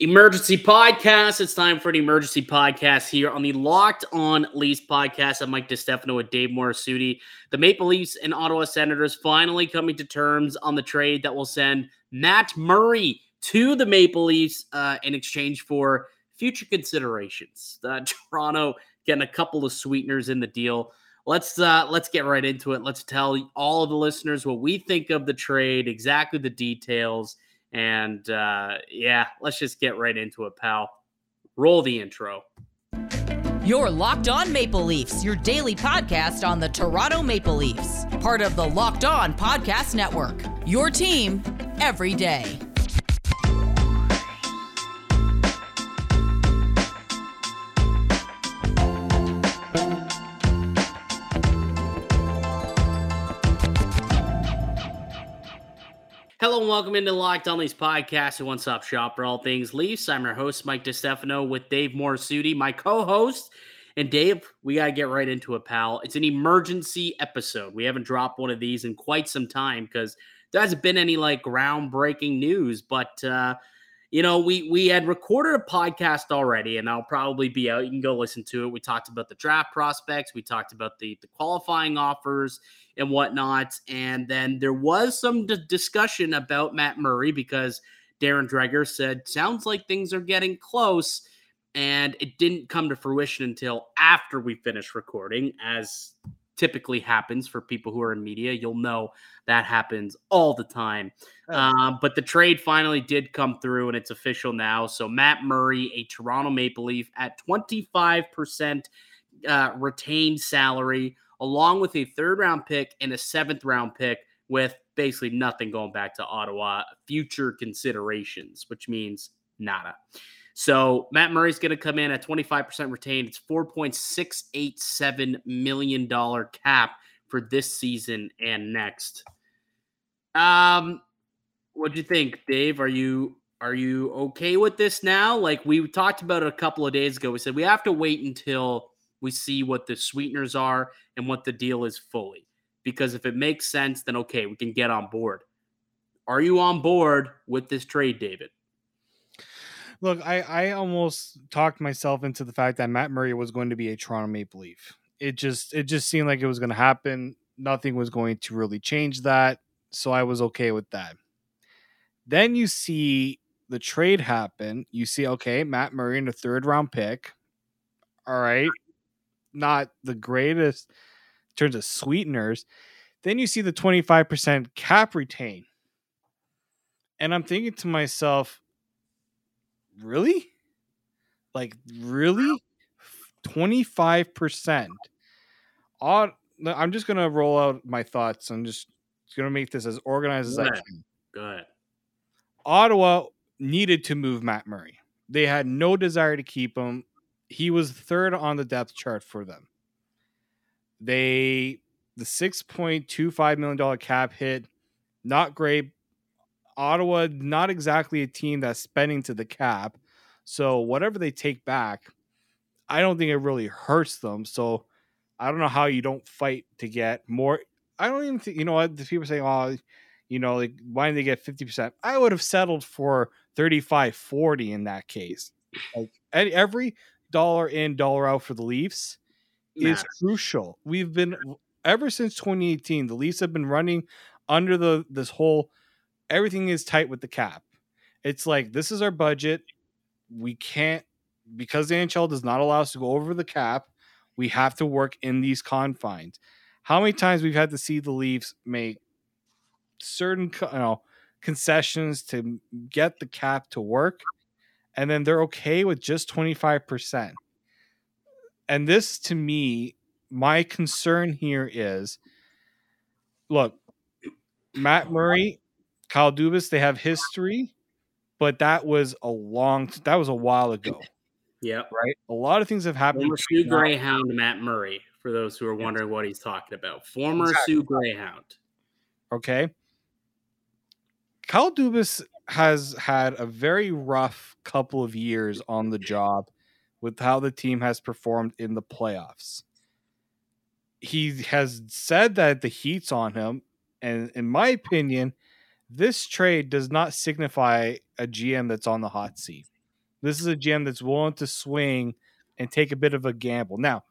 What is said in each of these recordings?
Emergency podcast. It's time for an emergency podcast here on the Locked On Leafs podcast. I'm Mike DeStefano with Dave Morassutti. The Maple Leafs and Ottawa Senators finally coming to terms on the trade that will send Matt Murray to the Maple Leafs uh, in exchange for future considerations. Uh, Toronto getting a couple of sweeteners in the deal. Let's uh, let's get right into it. Let's tell all of the listeners what we think of the trade, exactly the details and uh, yeah, let's just get right into it, pal. Roll the intro. You're Locked On Maple Leafs, your daily podcast on the Toronto Maple Leafs, part of the Locked On Podcast Network. Your team every day. Hello and welcome into Locked On Leafs podcast, a one-stop shop for all things Leafs. I'm your host, Mike DeStefano, with Dave Morassutti, my co-host. And Dave, we gotta get right into it, pal. It's an emergency episode. We haven't dropped one of these in quite some time because there hasn't been any like groundbreaking news. But uh, you know, we we had recorded a podcast already, and I'll probably be out. You can go listen to it. We talked about the draft prospects, we talked about the the qualifying offers and whatnot, and then there was some d- discussion about Matt Murray because Darren Dreger said sounds like things are getting close, and it didn't come to fruition until after we finished recording, as typically happens for people who are in media. You'll know that happens all the time. Oh. Um, but the trade finally did come through and it's official now. So Matt Murray, a Toronto Maple Leaf at 25% uh, retained salary, along with a third round pick and a seventh round pick with basically nothing going back to Ottawa, future considerations, which means nada. So Matt Murray's going to come in at 25% retained. It's $4.687 million cap for this season and next. Um, what do you think, Dave? Are you are you okay with this now? Like we talked about it a couple of days ago. We said we have to wait until we see what the sweeteners are and what the deal is fully. Because if it makes sense, then okay, we can get on board. Are you on board with this trade, David? Look, I, I almost talked myself into the fact that Matt Murray was going to be a Toronto Maple Leaf. It just it just seemed like it was going to happen. Nothing was going to really change that, so I was okay with that. Then you see the trade happen. You see, okay, Matt Murray in a third round pick. All right, not the greatest in terms of sweeteners. Then you see the twenty five percent cap retain, and I'm thinking to myself, really? Like really? 25%. Odd I'm just gonna roll out my thoughts. I'm just gonna make this as organized as I can. Go ahead. Ottawa needed to move Matt Murray. They had no desire to keep him. He was third on the depth chart for them. They the six point two five million dollar cap hit, not great, Ottawa, not exactly a team that's spending to the cap. So whatever they take back, I don't think it really hurts them. So I don't know how you don't fight to get more. I don't even think, you know what, the people saying, oh, you know, like, why didn't they get 50%? I would have settled for 35 40 in that case. Like every dollar in, dollar out for the Leafs is crucial. We've been, ever since 2018, the Leafs have been running under the this whole everything is tight with the cap. It's like this is our budget. We can't because the NHL does not allow us to go over the cap. We have to work in these confines. How many times we've had to see the Leafs make certain you know concessions to get the cap to work and then they're okay with just 25%. And this to me my concern here is look, Matt Murray Kyle Dubas, they have history, but that was a long that was a while ago. Yeah. Right. A lot of things have happened. Former Soo Greyhound Matt Murray, for those who are wondering what he's talking about. Former exactly. Soo Greyhound. Okay. Kyle Dubas has had a very rough couple of years mm. on the job with how the team has performed in the playoffs. He has said that the heat's on him, and in my opinion, this trade does not signify a GM that's on the hot seat. This is a GM that's willing to swing and take a bit of a gamble. Now,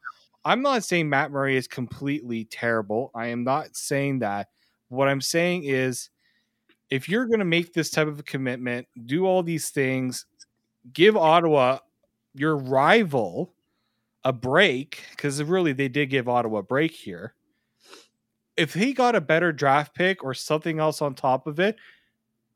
I'm not saying Matt Murray is completely terrible. I am not saying that. What I'm saying is if you're going to make this type of a commitment, do all these things, give Ottawa your rival a break because really they did give Ottawa a break here. If he got a better draft pick or something else on top of it,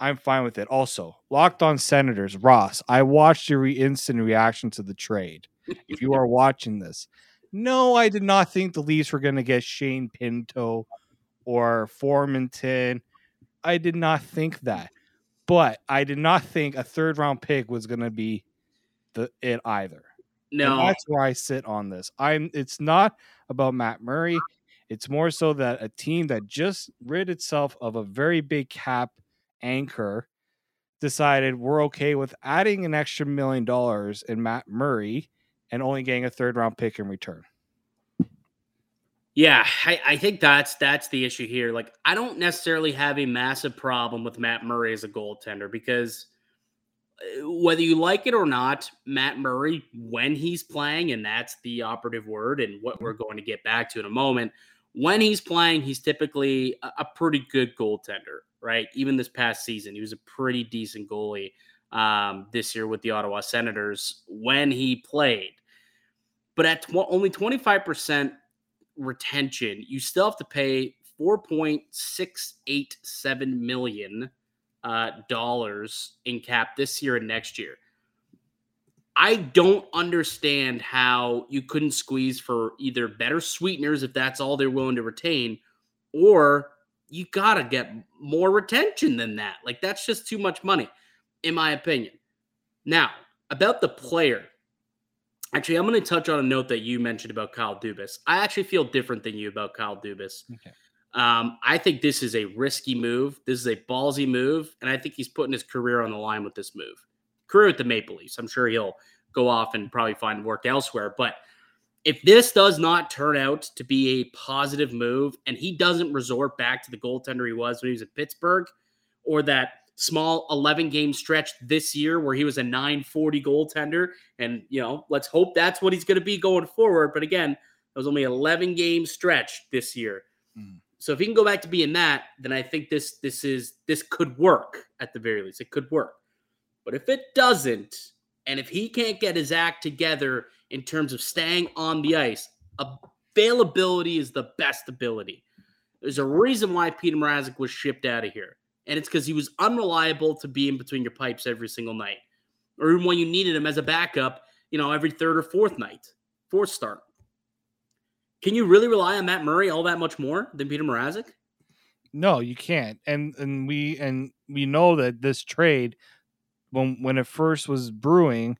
I'm fine with it. Also, locked on Senators, Ross. I watched your instant reaction to the trade. if you are watching this, no, I did not think the Leafs were going to get Shane Pinto or Formenton. I did not think that, but I did not think a third round pick was going to be the it either. No, and that's where I sit on this. I'm. It's not about Matt Murray. It's more so that a team that just rid itself of a very big cap anchor decided we're okay with adding an extra million dollars in Matt Murray and only getting a third round pick in return. Yeah, I, I, think that's that's the issue here. Like, I don't necessarily have a massive problem with Matt Murray as a goaltender because uh, whether you like it or not, Matt Murray, when he's playing, and that's the operative word, and what we're going to get back to in a moment, when he's playing, he's typically a, a pretty good goaltender, right? Even this past season, he was a pretty decent goalie um, this year with the Ottawa Senators when he played. But at tw- only 25% retention, you still have to pay 4.687 million uh, dollars in cap this year and next year. I don't understand how you couldn't squeeze for either better sweeteners if that's all they're willing to retain, or you gotta get more retention than that. Like that's just too much money, in my opinion. Now, about the player, Actually, I'm going to touch on a note that you mentioned about Kyle Dubas. I actually feel different than you about Kyle Dubas. Okay. Um, I think this is a risky move. This is a ballsy move, and I think he's putting his career on the line with this move. Career with the Maple Leafs. I'm sure he'll go off and probably find work elsewhere. But if this does not turn out to be a positive move, and he doesn't resort back to the goaltender he was when he was at Pittsburgh, or that small 11 game stretch this year where he was a 940 goaltender. And, you know, let's hope that's what he's going to be going forward. But again, it was only 11 game stretch this year. Mm. So if he can go back to being that, then I think this this is this could work at the very least. It could work. But if it doesn't, and if he can't get his act together in terms of staying on the ice, availability is the best ability. There's a reason why Peter Mrazek was shipped out of here and it's because he was unreliable to be in between your pipes every single night, or even when you needed him as a backup, you know, every third or fourth night, fourth start. Can you really rely on Matt Murray all that much more than Peter Mrazek? No, you can't. And and we and we know that this trade, when when it first was brewing,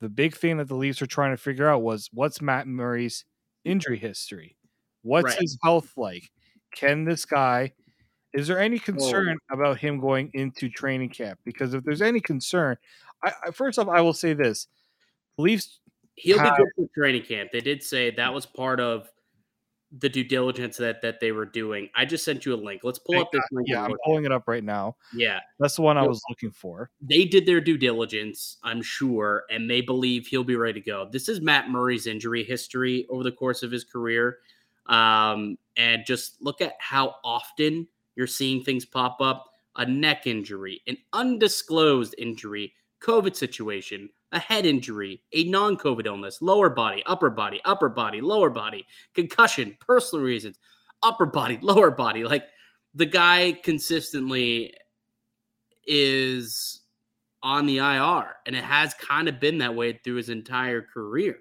the big thing that the Leafs were trying to figure out was what's Matt Murray's injury history, what's right. his health like. Can this guy is there any concern oh. about him going into training camp? Because if there's any concern, I, I first off, I will say this: Leafs. He'll have, be good for training camp. They did say that was part of the due diligence that that they were doing. I just sent you a link. Let's pull up this link. Yeah, I'm pulling it up right now. Yeah, that's the one I was looking for. They did their due diligence, I'm sure, and they believe he'll be ready to go. This is Matt Murray's injury history over the course of his career, um, and just look at how often you're seeing things pop up a neck injury, an undisclosed injury, COVID situation, a head injury, a non COVID illness, lower body, upper body, upper body, lower body, concussion, personal reasons, upper body, lower body. Like the guy consistently is on the IR, and it has kind of been that way through his entire career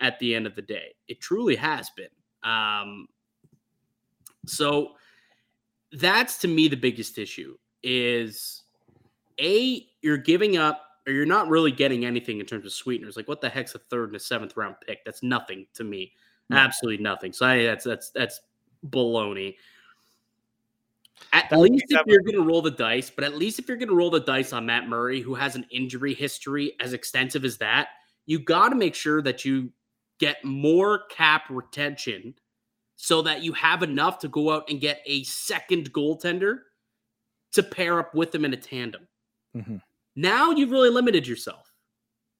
at the end of the day. It truly has been. Um, so, that's to me the biggest issue is a you're giving up or you're not really getting anything in terms of sweeteners. Like what the heck's a third and a seventh round pick? That's nothing to me. No. Absolutely nothing. So I, that's that's that's baloney. At that least if you're going to roll the dice, but at least if you're going to roll the dice on Matt Murray, who has an injury history as extensive as that, you got to make sure that you get more cap retention so that you have enough to go out and get a second goaltender to pair up with them in a tandem. Mm-hmm. Now you've really limited yourself.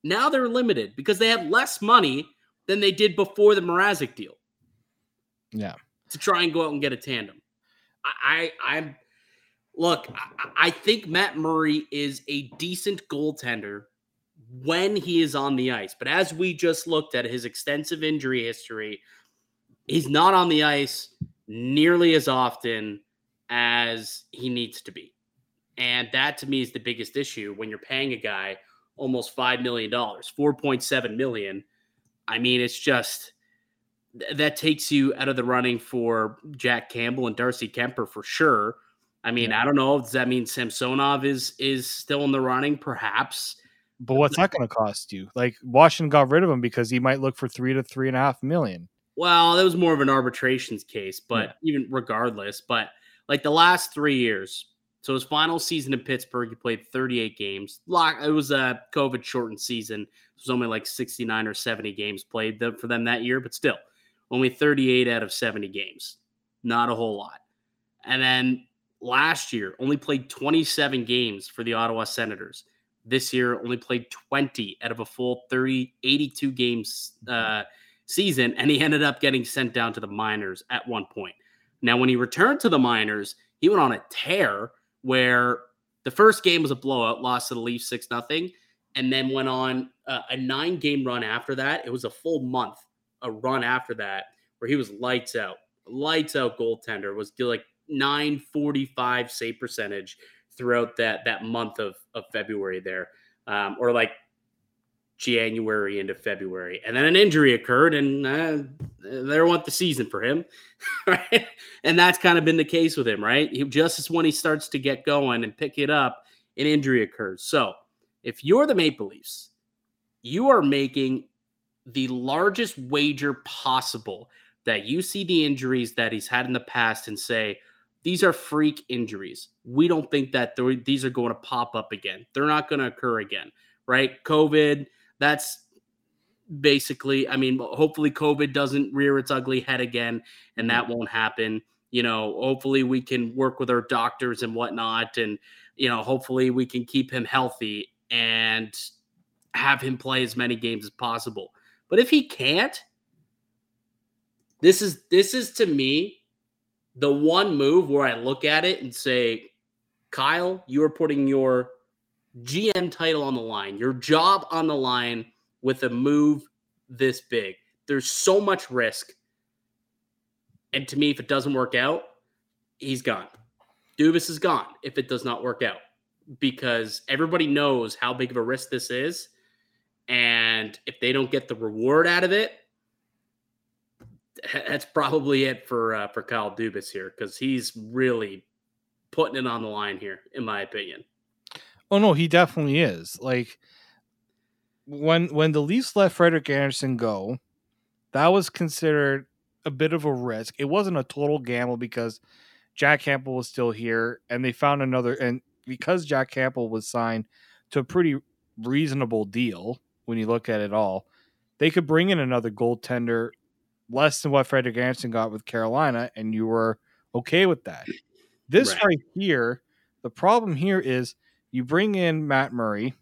Now they're limited because they have less money than they did before the Mrazek deal. Yeah. To try and go out and get a tandem. I, I I'm look, I, I think Matt Murray is a decent goaltender when he is on the ice. But as we just looked at his extensive injury history, he's not on the ice nearly as often as he needs to be. And that to me is the biggest issue when you're paying a guy almost $5 million, 4.7 million. I mean, it's just that takes you out of the running for Jack Campbell and Darcy Kuemper for sure. I mean, yeah. I don't know. Does that mean Samsonov is is still in the running? Perhaps. But what's that going to cost you? Like Washington got rid of him because he might look for three to three and a half million. Well, that was more of an arbitrations case, but yeah. even regardless, but like the last three years. So his final season in Pittsburgh, he played 38 games. It was a COVID shortened season. It was only like 69 or 70 games played for them that year, but still, only 38 out of 70 games. Not a whole lot. And then last year, only played 27 games for the Ottawa Senators. This year, only played 20 out of a full 30, 82 games uh, season, and he ended up getting sent down to the minors at one point. Now, when he returned to the minors, he went on a tear where the first game was a blowout, lost to the Leafs 6 nothing, and then went on uh, a nine game run after that. It was a full month, a run after that, where he was lights out, lights out goaltender, was like 945 save percentage throughout that that month of, of February there. Um, or like January into February, and then an injury occurred, and uh, there went the season for him, right? And that's kind of been the case with him, right? He, just as when he starts to get going and pick it up, an injury occurs. So, if you're the Maple Leafs, you are making the largest wager possible that you see the injuries that he's had in the past and say these are freak injuries. We don't think that these are going to pop up again. They're not going to occur again, right? COVID that's basically, I mean, hopefully COVID doesn't rear its ugly head again and that won't happen. You know, hopefully we can work with our doctors and whatnot. And, you know, hopefully we can keep him healthy and have him play as many games as possible. But if he can't, this is this is to me the one move where I look at it and say, Kyle, you are putting your GM title on the line, your job on the line with a move this big. There's so much risk. And to me, if it doesn't work out, he's gone. Dubas is gone if it does not work out because everybody knows how big of a risk this is. And if they don't get the reward out of it, that's probably it for uh, for Kyle Dubas here because he's really putting it on the line here, in my opinion. Oh no, he definitely is. Like when when the Leafs let Frederik Andersen go, that was considered a bit of a risk. It wasn't a total gamble because Jack Campbell was still here, and they found another. And because Jack Campbell was signed to a pretty reasonable deal when you look at it all, they could bring in another goaltender less than what Frederik Andersen got with Carolina, and you were okay with that. This right, right here, the problem here is you bring in Matt Murray.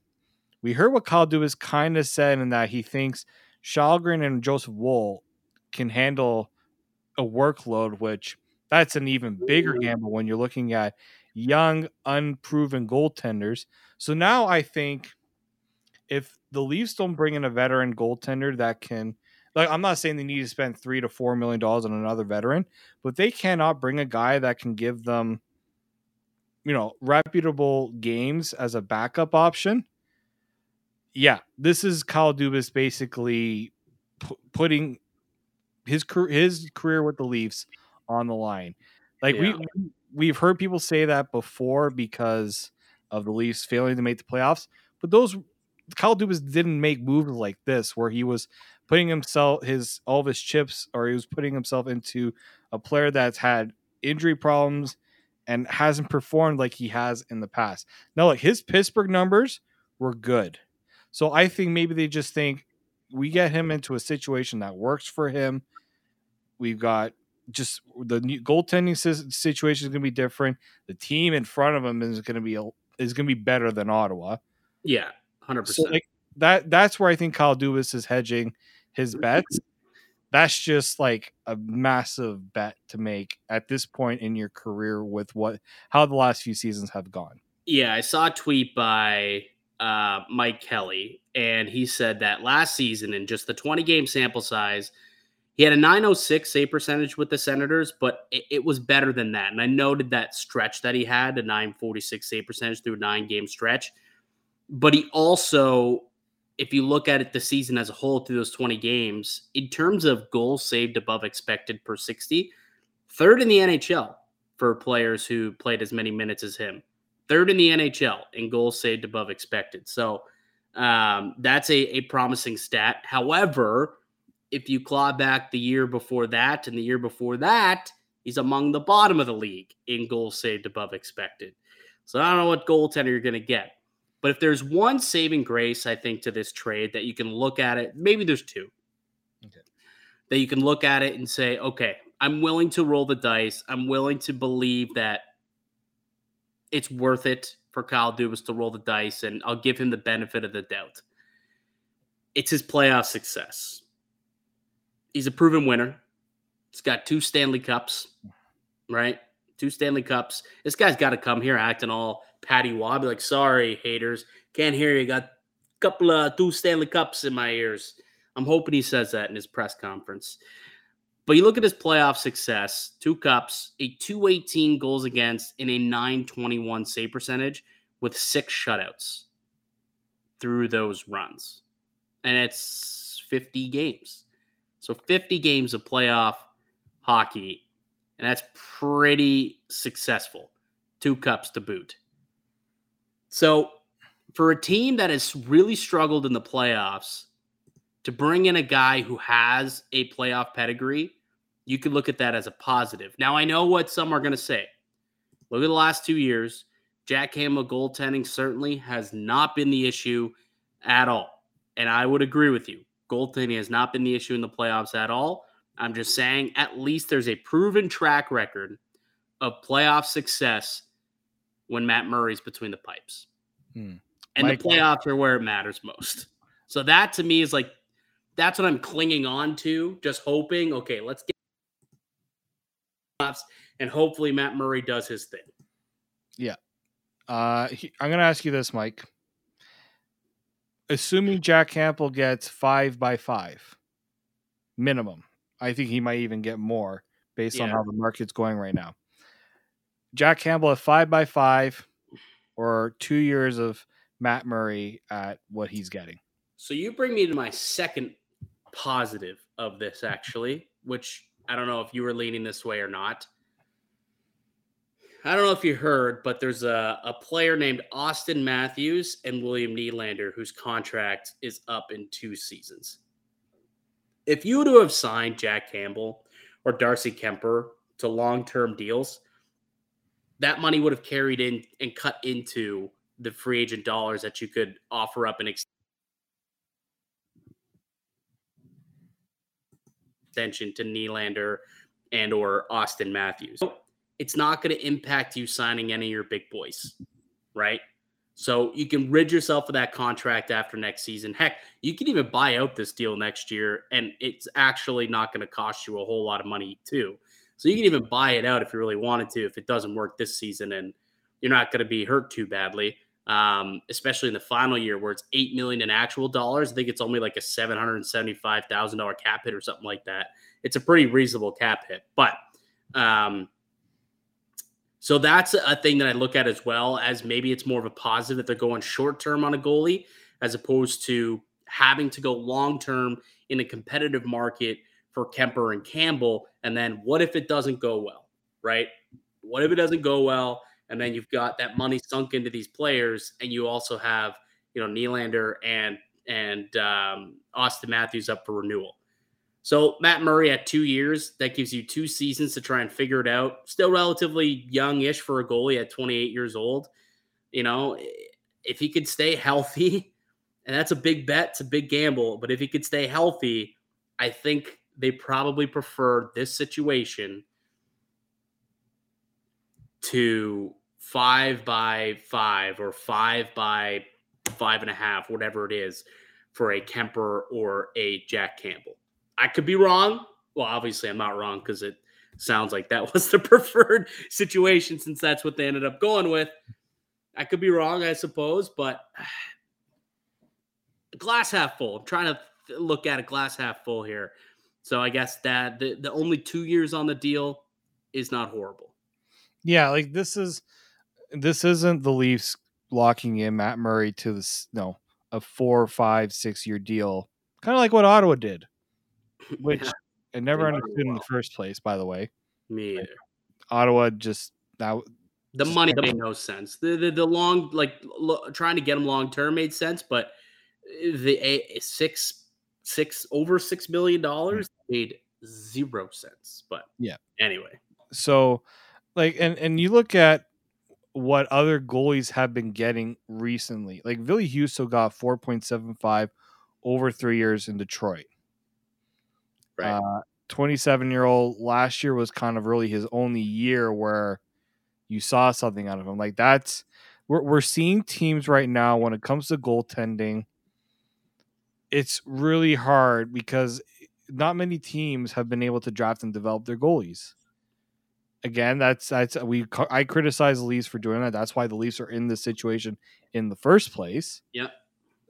We heard what Kyle Dubas kind of said in that he thinks Källgren and Joseph Woll can handle a workload, which that's an even bigger gamble when you're looking at young, unproven goaltenders. So now I think if the Leafs don't bring in a veteran goaltender that can like I'm not saying they need to spend three to four million dollars on another veteran, but they cannot bring a guy that can give them you know reputable games as a backup option yeah this is Kyle Dubas basically p- putting his career his career with the Leafs on the line like yeah. we we've heard people say that before because of the Leafs failing to make the playoffs but those Kyle Dubas didn't make moves like this where he was putting himself his all of his chips or he was putting himself into a player that's had injury problems and hasn't performed like he has in the past. Now, like his Pittsburgh numbers were good. So I think maybe they just think we get him into a situation that works for him. We've got just the new goaltending situation is going to be different. The team in front of him is going to be is going to be better than Ottawa. Yeah, hundred so percent. Like that that's where I think Kyle Dubas is hedging his mm-hmm. bets. That's just like a massive bet to make at this point in your career with what how the last few seasons have gone. Yeah, I saw a tweet by uh, Mike Kelly, and he said that last season in just the 20 game sample size, he had a 906 save percentage with the Senators, but it, it, was better than that. And I noted that stretch that he had, a 946 save percentage through a nine game stretch. But he also, if you look at it the season as a whole through those 20 games, in terms of goals saved above expected per 60, third in the NHL for players who played as many minutes as him. Third in the NHL in goals saved above expected. So um, that's a, a promising stat. However, if you claw back the year before that and the year before that, he's among the bottom of the league in goals saved above expected. So I don't know what goaltender you're going to get. But if there's one saving grace, I think, to this trade that you can look at it, maybe there's two. Okay. That you can look at it and say, okay, I'm willing to roll the dice. I'm willing to believe that it's worth it for Kyle Dubas to roll the dice, and I'll give him the benefit of the doubt. It's his playoff success. He's a proven winner. He's got two Stanley Cups, right? Two Stanley Cups. This guy's got to come here acting all patty wah. Be like, sorry, haters, can't hear you. Got a couple of two Stanley Cups in my ears. I'm hoping he says that in his press conference. But you look at his playoff success two cups, a 218 goals against, and a 921 save percentage with six shutouts through those runs. And it's 50 games. So 50 games of playoff hockey. And that's pretty successful. Two cups to boot. So for a team that has really struggled in the playoffs, to bring in a guy who has a playoff pedigree, you could look at that as a positive. Now, I know what some are going to say. Look at the last two years. Jack Campbell goaltending certainly has not been the issue at all. And I would agree with you. Goaltending has not been the issue in the playoffs at all. I'm just saying, at least there's a proven track record of playoff success when Matt Murray's between the pipes. Hmm. And Mike, the playoffs are where it matters most. So that to me is like that's what I'm clinging on to, just hoping, okay, let's get and hopefully Matt Murray does his thing. Yeah. Uh, he, I'm going to ask you this, Mike. Assuming Jack Campbell gets five by five minimum, I think he might even get more based yeah. on how the market's going right now. Jack Campbell at five by five or two years of Matt Murray at what he's getting. So you bring me to my second positive of this, actually, which I don't know if you were leaning this way or not. I don't know if you heard, but there's a, a player named Auston Matthews and William Nylander whose contract is up in two seasons. If you were to have signed Jack Campbell or Darcy Kuemper to long term deals, that money would have carried in and cut into the free agent dollars that you could offer up an extension to Nylander and or Auston Matthews. It's not going to impact you signing any of your big boys, right? So you can rid yourself of that contract after next season. Heck, you can even buy out this deal next year, and it's actually not going to cost you a whole lot of money too. So you can even buy it out if you really wanted to, if it doesn't work this season, and you're not going to be hurt too badly um, especially in the final year where it's eight million in actual dollars. I think it's only like a seven hundred and seventy-five thousand dollar cap hit or something like that. It's a pretty reasonable cap hit, but um, so that's a thing that I look at as well as maybe it's more of a positive that they're going short term on a goalie as opposed to having to go long term in a competitive market for Kuemper and Campbell. And then what if it doesn't go well, right? What if it doesn't go well? and then you've got that money sunk into these players, and you also have you know Nylander and and um, Auston Matthews up for renewal. So Matt Murray at two years, that gives you two seasons to try and figure it out. Still relatively youngish for a goalie at 28 years old. You know, if he could stay healthy, and that's a big bet, it's a big gamble. But if he could stay healthy, I think they probably prefer this situation to five by five or five by five and a half, whatever it is, for a Kuemper or a Jack Campbell. I could be wrong. Well, obviously, I'm not wrong because it sounds like that was the preferred situation since that's what they ended up going with. I could be wrong, I suppose, but glass half full. I'm trying to look at a glass half full here. So I guess that the, the only two years on the deal is not horrible. Yeah, like this is this isn't the Leafs locking in Matt Murray to this no a four, five, six year deal, kind of like what Ottawa did, which yeah. I never understood in the first place. By the way, me like, Ottawa just that the just money made no sense. The the, the long like lo, trying to get him long term made sense, but uh, the a, six six over six million dollars made zero sense. But yeah, anyway. So, like, and and you look at what other goalies have been getting recently. Like Ville Husso got four point seven five over three years in Detroit. Right. 27 uh, year old last year was kind of really his only year where you saw something out of him. Like that's we're we're seeing teams right now when it comes to goaltending it's really hard because not many teams have been able to draft and develop their goalies. Again, that's that's we I criticize the Leafs for doing that. That's why the Leafs are in this situation in the first place. Yep.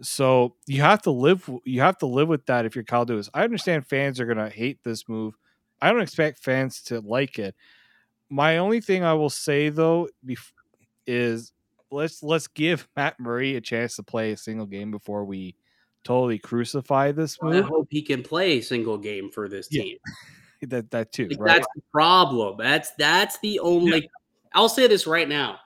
So you have to live you have to live with that if you're Kyle Dubas. I understand fans are gonna hate this move. I don't expect fans to like it. My only thing I will say though is let's let's give Matt Murray a chance to play a single game before we totally crucify this move. I hope he can play a single game for this team. Yeah. that that too. Like, right? That's the problem. That's that's the only. Yeah. I'll say this right now: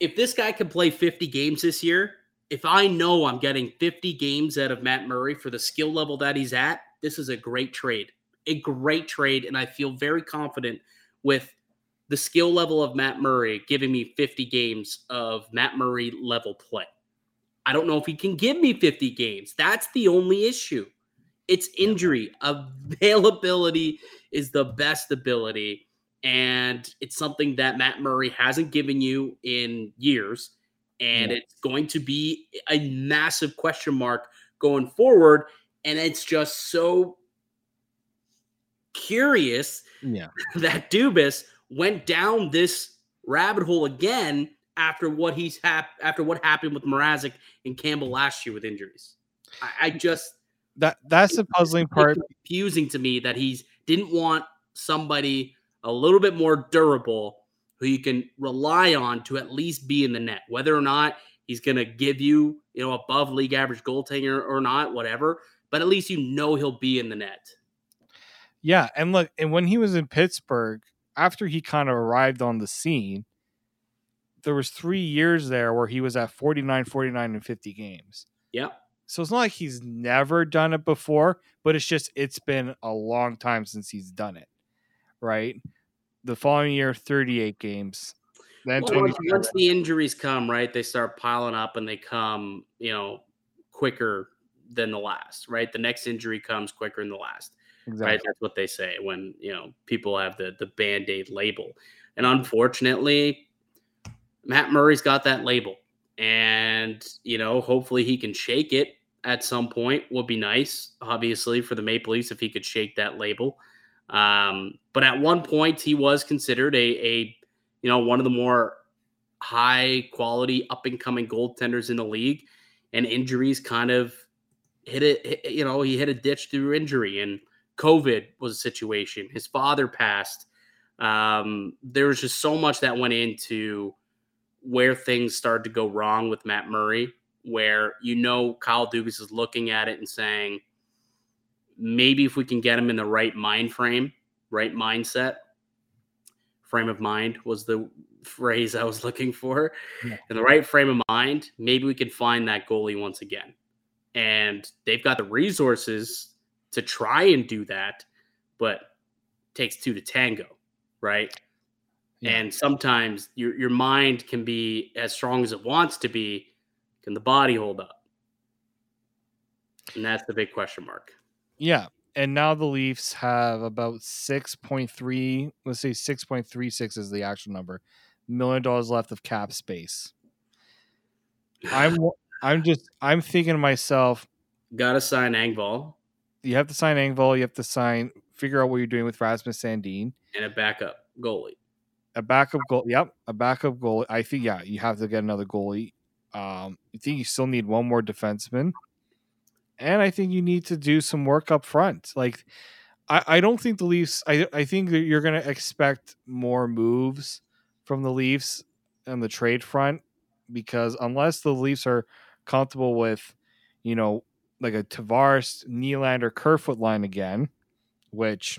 if this guy can play 50 games this year, if I know I'm getting 50 games out of Matt Murray for the skill level that he's at, this is a great trade. A great trade, and I feel very confident with the skill level of Matt Murray giving me 50 games of Matt Murray level play. I don't know if he can give me 50 games. That's the only issue. It's injury. Availability is the best ability. And it's something that Matt Murray hasn't given you in years. And yeah. it's going to be a massive question mark going forward. And it's just so curious yeah. that Dubas went down this rabbit hole again after what he's hap- after what happened with Mrazek and Campbell last year with injuries. I, I just that that's the puzzling part. Confusing to me that he's didn't want somebody a little bit more durable who you can rely on to at least be in the net, whether or not he's going to give you you know above league average goaltender or not, whatever. But at least you know he'll be in the net. Yeah, and look, and when he was in Pittsburgh, after he kind of arrived on the scene, there was three years there where he was at 49, 49, and 50 games. Yeah. So it's not like he's never done it before, but it's just it's been a long time since he's done it. Right. The following year, 38 games. Then well, once, once the injuries come, right, they start piling up and they come, you know, quicker than the last, right? The next injury comes quicker than the last. Exactly. Right. That's what they say when, you know, people have the the band-aid label. And unfortunately, Matt Murray's got that label. And, you know, hopefully he can shake it at some point. Would be nice, obviously, for the Maple Leafs if he could shake that label. Um, but at one point, he was considered a, a you know, one of the more high quality up and coming goaltenders in the league. And injuries kind of hit it, you know, he hit a ditch through injury. And COVID was a situation. His father passed. Um, there was just so much that went into where things started to go wrong with Matt Murray, where you know Kyle Dubas is looking at it and saying, maybe if we can get him in the right mind frame, right mindset, frame of mind was the phrase I was looking for. Yeah. In the right frame of mind, maybe we can find that goalie once again. And they've got the resources to try and do that, but takes two to tango, right? Yeah. And sometimes your your mind can be as strong as it wants to be. Can the body hold up? And that's the big question mark. Yeah. And now the Leafs have about 6.3, let's say 6.36 is the actual number, million dollars left of cap space. I'm I'm just I'm thinking to myself, Gotta sign Engvall you have to sign Engvall, you have to sign figure out what you're doing with Rasmus Sandin. and a backup goalie. A backup goal. Yep, a backup goalie. I think yeah, you have to get another goalie. Um, I think you still need one more defenseman, and I think you need to do some work up front. Like, I, I don't think the Leafs. I I think that you're going to expect more moves from the Leafs on the trade front because unless the Leafs are comfortable with, you know, like a Tavares, Nylander, Kerfoot line again, which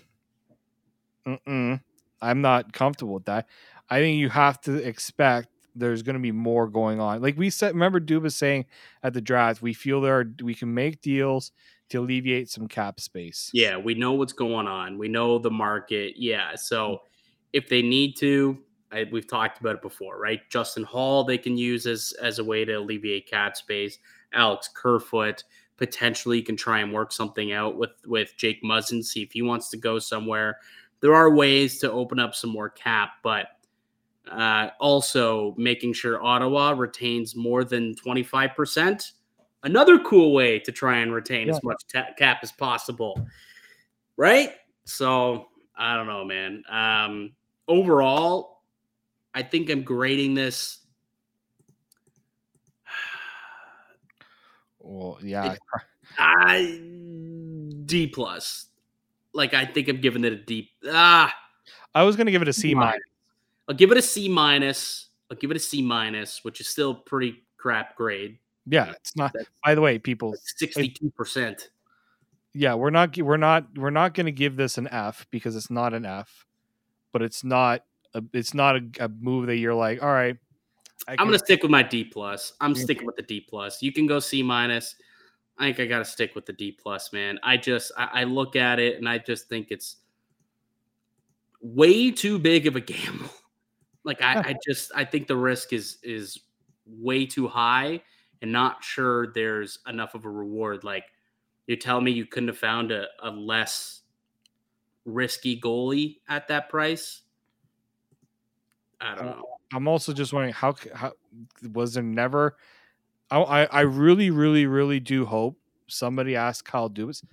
mm-mm, I'm not comfortable with that. I think you have to expect there's going to be more going on. Like we said, remember Duba saying at the draft, we feel there are, we can make deals to alleviate some cap space. Yeah, we know what's going on. We know the market. Yeah, so mm. if they need to, I, we've talked about it before, right? Justin Holl they can use as as a way to alleviate cap space. Alex Kerfoot potentially can try and work something out with with Jake Muzzin, see if he wants to go somewhere. There are ways to open up some more cap, but uh, also making sure Ottawa retains more than twenty five percent. Another cool way to try and retain Yeah. as much ta- cap as possible, right? So I don't know, man. Um, overall, I think I'm grading this. Well, yeah, I D plus. Like I think I'm giving it a deep Ah, I was going to give it a C minus. I'll give it a C minus. I'll give it a C minus, which is still pretty crap grade. Yeah, it's not. That's By the way, people, sixty-two percent. yeah, we're not we're not we're not going to give this an F because it's not an F, but it's not a, it's not a, a move that you're like, all right. I I'm gonna stick with my D plus. I'm sticking with the D plus. You can go C minus. I think I gotta stick with the D plus, man. I just I, I look at it and I just think it's way too big of a gamble. Like I, I just I think the risk is is way too high and not sure there's enough of a reward. Like you're telling me you couldn't have found a, a less risky goalie at that price. I don't know. I'm also just wondering how how was there never. I I, I really really really do hope somebody asked Kyle Dubas.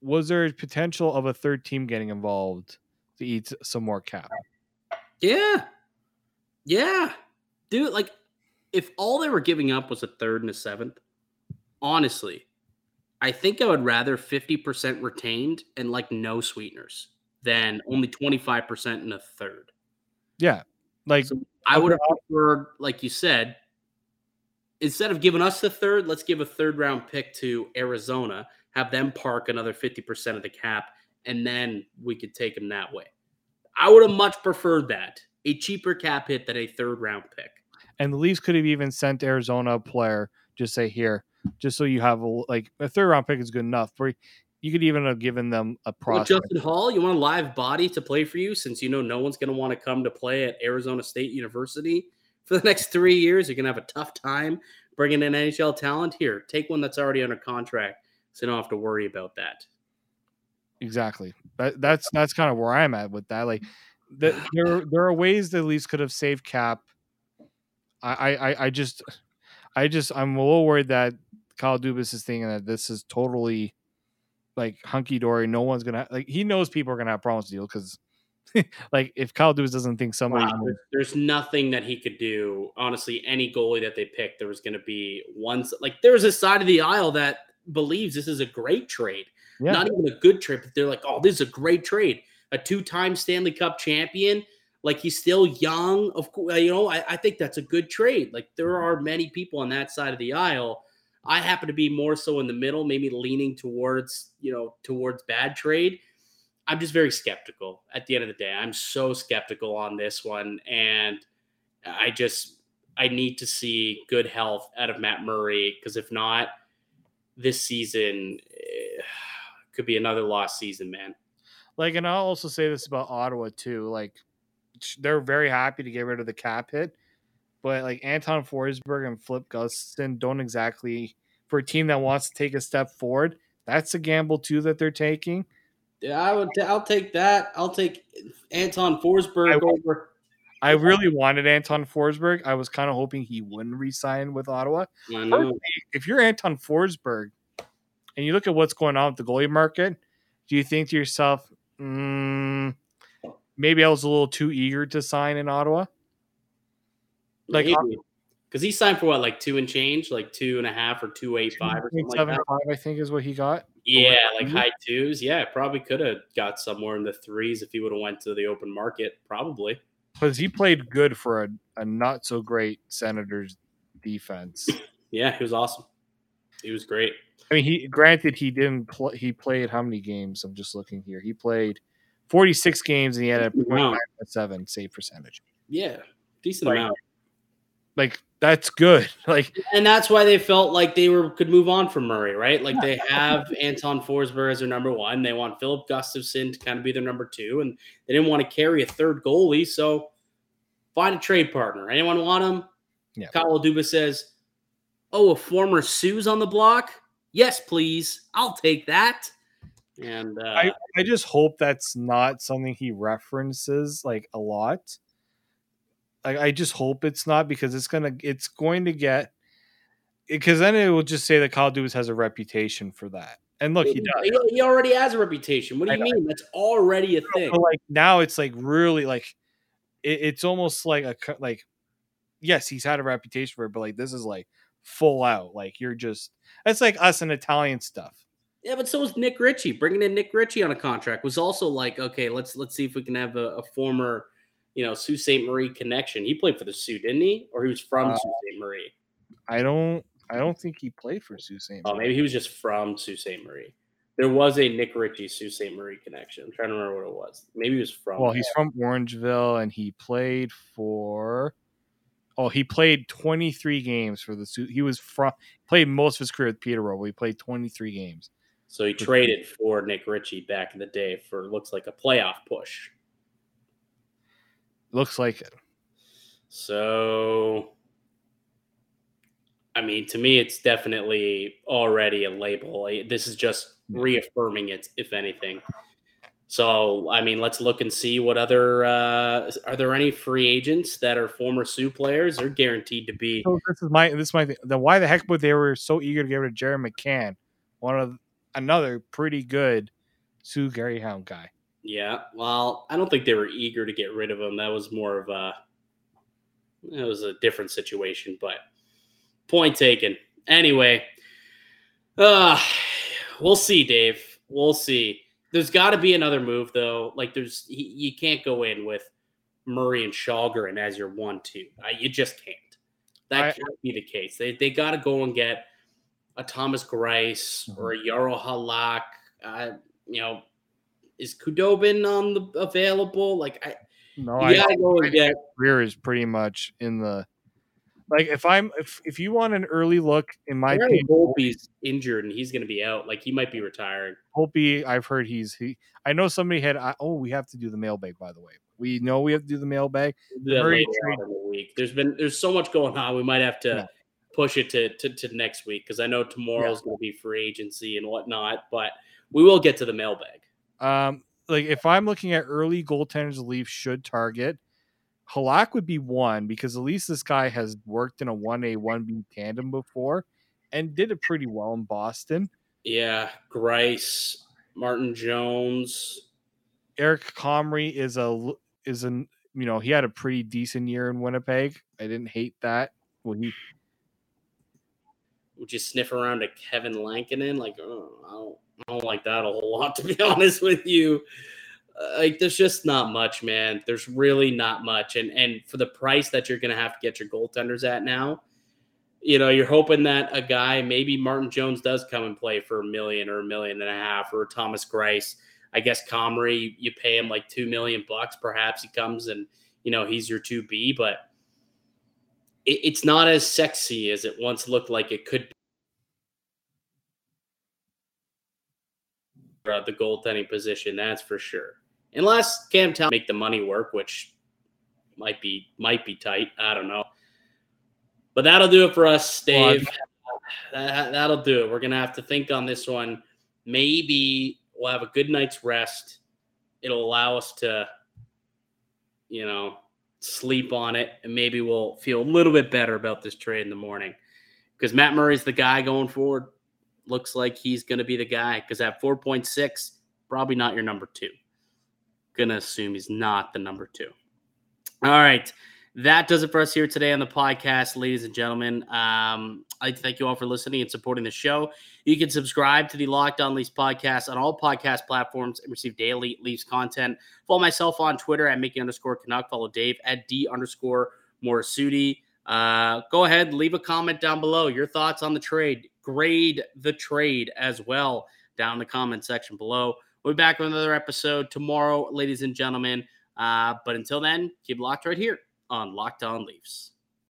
Was there a potential of a third team getting involved to eat some more cap? Yeah. Yeah. Dude, like if all they were giving up was a third and a seventh, honestly, I think I would rather 50% retained and like no sweeteners than only 25% and a third. Yeah, like So I would have preferred, like you said, instead of giving us the third, let's give a third round pick to Arizona, have them park another 50% of the cap, and then we could take them that way. I would have much preferred that. A cheaper cap hit than a third round pick. and the Leafs could have even sent Arizona a player. Just say here, just so you have a like a third round pick is good enough. Or you could even have given them a Well. Justin Holl, you want a live body to play for you since you know no one's going to want to come to play at Arizona State University for the next three years. You're going to have a tough time bringing in NHL talent. Here, take one that's already under contract so you don't have to worry about that. Exactly. That, that's that's kind of where I'm at with that. Like, the, there there are ways the Leafs could have saved cap. I I I- just I just I'm a little worried that Kyle Dubas is thinking that this is totally like hunky dory. No one's gonna like. He knows people are gonna have problems with deal because. like if Kyle Dubas doesn't think somebody Wow, there's, there's nothing that he could do. Honestly, any goalie that they picked, there was going to be one. Like there was a side of the aisle that believes this is a great trade. yeah Not even a good trade, but they're like, oh, this is a great trade. A two-time Stanley Cup champion. Like he's still young. Of course, you know, I, I think that's a good trade. Like there mm-hmm. are many people on that side of the aisle. I happen to be more so in the middle, maybe leaning towards, you know, towards bad trade. I'm just very skeptical at the end of the day. I'm so skeptical on this one. And I just, I need to see good health out of Matt Murray because if not, this season eh, could be another lost season, man. Like, and I'll also say this about Ottawa too. Like, they're very happy to get rid of the cap hit, but like Anton Forsberg and Flip Gustin don't exactly for a team that wants to take a step forward. That's a gamble too that they're taking. Yeah, I would. I'll take that. I'll take Anton Forsberg I- over. I really wanted Anton Forsberg. I was kind of hoping he wouldn't resign with Ottawa. If you're Anton Forsberg and you look at what's going on with the goalie market, do you think to yourself, mm, maybe I was a little too eager to sign in Ottawa? Like because he signed for what, like two and change, like two and a half or two eight five or something like that. I think is what he got. Yeah, like high twos. Yeah, probably could have got somewhere in the threes if he would have went to the open market. Probably because he played good for a, a not so great Senators defense. yeah, he was awesome. He was great. I mean, he granted he didn't play. He played how many games? I'm just looking here. He played 46 games and he had a Wow. 0.97 save percentage. Yeah, decent Like- amount. Like that's good. Like And that's why they felt like they were could move on from Murray, right? Like they have Anton Forsberg as their number one. They want Filip Gustavsson to kind of be their number two, and they didn't want to carry a third goalie. So find a trade partner. Anyone want him? Yeah. Kyle Dubas says, "Oh, a former Soo's on the block. Yes, please. I'll take that." And uh, I, I just hope that's not something he references like a lot. Like I just hope it's not because it's gonna it's going to get because then it will just say that Kyle Dubas has a reputation for that. And look, he does. He, already has a reputation. What do you mean? That's already a thing. But like now it's like really like it, it's almost like a like yes he's had a reputation for it but like this is like full out like you're just it's like us and Italian stuff. Yeah, but so was Nick Ritchie. Bringing in Nick Ritchie on a contract was also like, okay, let's let's see if we can have a, a former, you know, Sault Ste. Marie connection. He played for the Soo, didn't he? Or he was from Uh, Sault Ste. Marie. I don't I don't think he played for Sault Ste. Oh, Marie. maybe he was just from Sault Ste. Marie. There was a Nick Ritchie Sault Ste. Marie connection. I'm trying to remember what it was. Maybe he was from. Well, he's from Orangeville and he played for Oh, he played 23 games for the Soo. He was from played most of his career with Peterborough. He played 23 games. so he traded for Nick Ritchie back in the day for looks like a playoff push. Looks like it. So, I mean, to me, it's definitely already a label. This is just reaffirming it, if anything. So, I mean, let's look and see what other uh, are there any free agents that are former Soo players? They're guaranteed to be. So this is my this is my thing. The why the heck would they were so eager to get rid of Jared McCann, one of another pretty good Soo Gary Hound guy. Yeah. Well, I don't think they were eager to get rid of him. That was more of a. It was a different situation, but point taken. Anyway, uh, we'll see, Dave. We'll see. There's got to be another move, though. Like, there's you you can't go in with Murray and Källgren as your one-two. Uh, you just can't. That I- can't be the case. They they got to go and get a Thomas Greiss or a Jaro Halak. Uh, you know, is Kudobin on the available? Like, I No, I gotta go and get. career is pretty much in the like if I'm if if you want an early look in my opinion, Volpe's injured and he's going to be out. Like he might be retiring. Holtby, I've heard he's he. I know somebody had. I- Oh, we have to do the mailbag. By the way, we know we have to do the mailbag. We'll do that Murray later trade- on in the week. There's been there's so much going on. We might have to Yeah. push it to, to to next week because I know tomorrow's going to be free agency and whatnot. But we will get to the mailbag. Um, like if I'm looking at early goaltenders, the Leafs should target. Halak would be one because at least this guy has worked in a one A one B tandem before and did it pretty well in Boston. Yeah, Greiss, Martin Jones. Eric Comrie is a is an you know he had a pretty decent year in Winnipeg. I didn't hate that. Well, he Would you sniff around to Kevin Lankinen? Like, oh, I don't, like that a whole lot, to be honest with you. Like, there's just not much, man. There's really not much, and and for the price that you're gonna have to get your goaltenders at now, you know, you're hoping that a guy, maybe Martin Jones, does come and play for a million or a million and a half, or Thomas Greiss. I guess Comrie, you, you pay him like two million bucks. Perhaps he comes and you know he's your two B, but it, it's not as sexy as it once looked like it could Uh, the goaltending position, that's for sure. Unless Cam Town make the money work, which might be might be tight. I don't know. But that'll do it for us, Dave. That, that'll do it. We're gonna have to think on this one. Maybe we'll have a good night's rest. It'll allow us to, you know, sleep on it, and maybe we'll feel a little bit better about this trade in the morning. Because Matt Murray's the guy going forward. Looks like he's going to be the guy. Because at 4.6, probably not your number two. Gonna assume he's not the number two. All right. That does it for us here today on the podcast, ladies and gentlemen. Um, to thank you all for listening and supporting the show. You can subscribe to the Locked On Leafs podcast on all podcast platforms and receive daily Leafs content. Follow myself on Twitter at Mickey underscore Canuck. Follow Dave at D underscore Morassutti. Uh, go ahead, leave a comment down below. Your thoughts on the trade. Grade the trade as well down in the comment section below. We'll be back with another episode tomorrow, ladies and gentlemen. Uh, but until then, keep locked right here on Locked On Leafs.